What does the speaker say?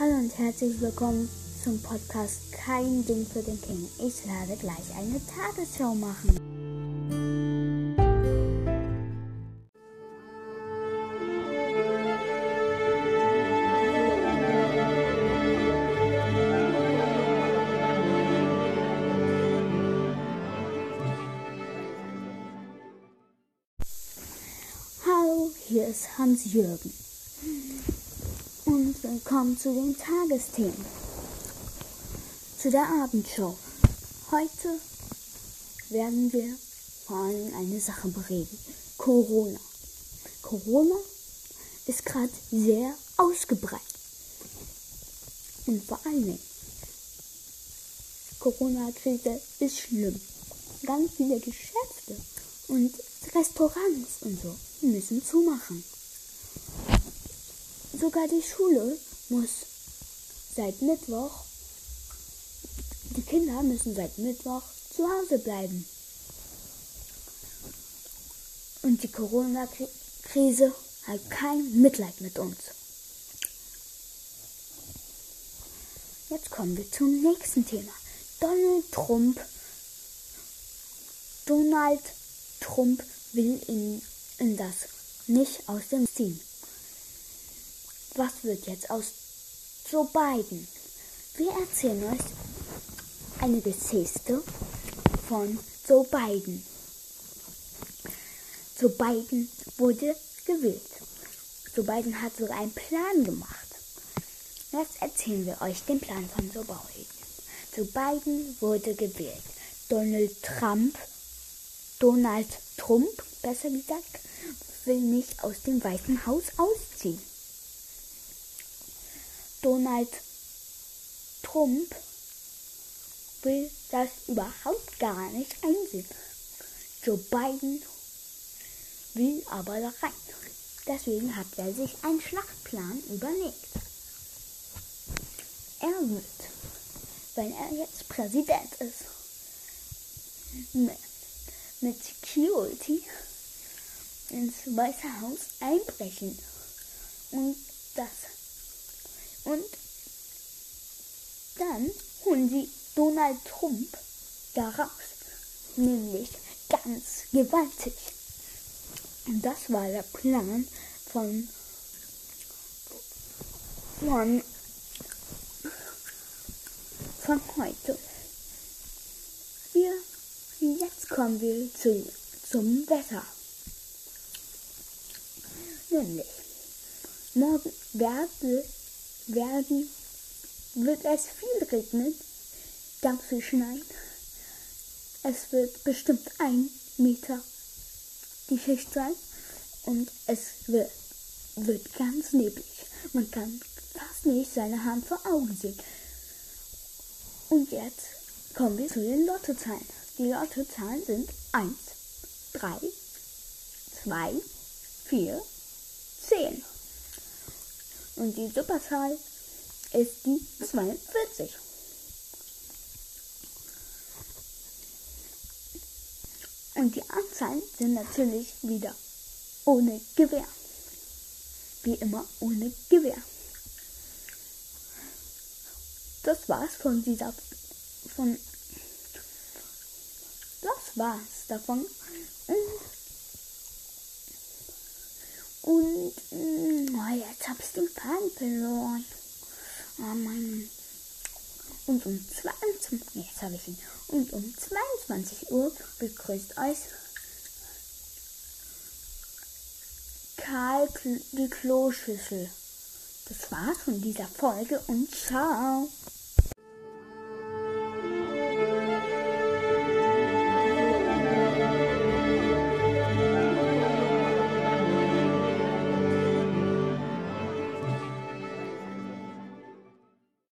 Hallo und herzlich willkommen zum Podcast Kein Ding für den King. Ich werde gleich eine Tagesschau machen. Hallo, hier ist Hans-Jürgen. Und willkommen zu den Tagesthemen. Zu der Abendshow. Heute werden wir vor allem eine Sache bereden. Corona. Corona ist gerade sehr ausgebreitet. Und vor allen Dingen, Corona-Krise ist schlimm. Ganz viele Geschäfte und Restaurants und so müssen zumachen. Sogar die Schule muss seit Mittwoch, die Kinder müssen seit Mittwoch zu Hause bleiben. Und die Corona-Krise hat kein Mitleid mit uns. Jetzt kommen wir zum nächsten Thema. Donald Trump. Donald Trump will in, in das nicht aus dem ziehen. Was wird jetzt aus Joe Biden? Wir erzählen euch eine Geschichte von Joe Biden. Joe Biden wurde gewählt. Joe Biden hat sogar einen Plan gemacht. Jetzt erzählen wir euch den Plan von Joe Biden. Joe Biden wurde gewählt. Donald Trump Donald Trump, besser gesagt, will nicht aus dem Weißen Haus ausziehen. Donald Trump will das überhaupt gar nicht einsehen. Joe Biden will aber da rein. Deswegen hat er sich einen Schlachtplan überlegt. Er wird, wenn er jetzt Präsident ist, mit Security ins Weiße Haus einbrechen. Und das. Und dann holen sie Donald Trump da raus. Nämlich ganz gewaltig. Und das war der Plan von, von, von heute. Wir Jetzt kommen wir zu, zum Wetter. Nämlich, morgen werde, werden, wird es viel regnen, ganz viel schneien. Es wird bestimmt ein Meter die Schicht sein und es wird, wird ganz neblig. Man kann fast nicht seine Hand vor Augen sehen. Und jetzt kommen wir zu den Lottozahlen. Die Lottozahlen sind 1, 3, 2, 4, 10. Und die Superzahl ist die 42. Und die Anzahlen sind natürlich wieder ohne Gewehr. Wie immer ohne Gewehr. Das war's von dieser von das war's davon. Und oh, jetzt hab ich den Faden verloren. Oh Mann. Und um 22 jetzt habe ich ihn. Und um 22 Uhr begrüßt euch Karl die Kloschüssel. Das war's von dieser Folge und ciao.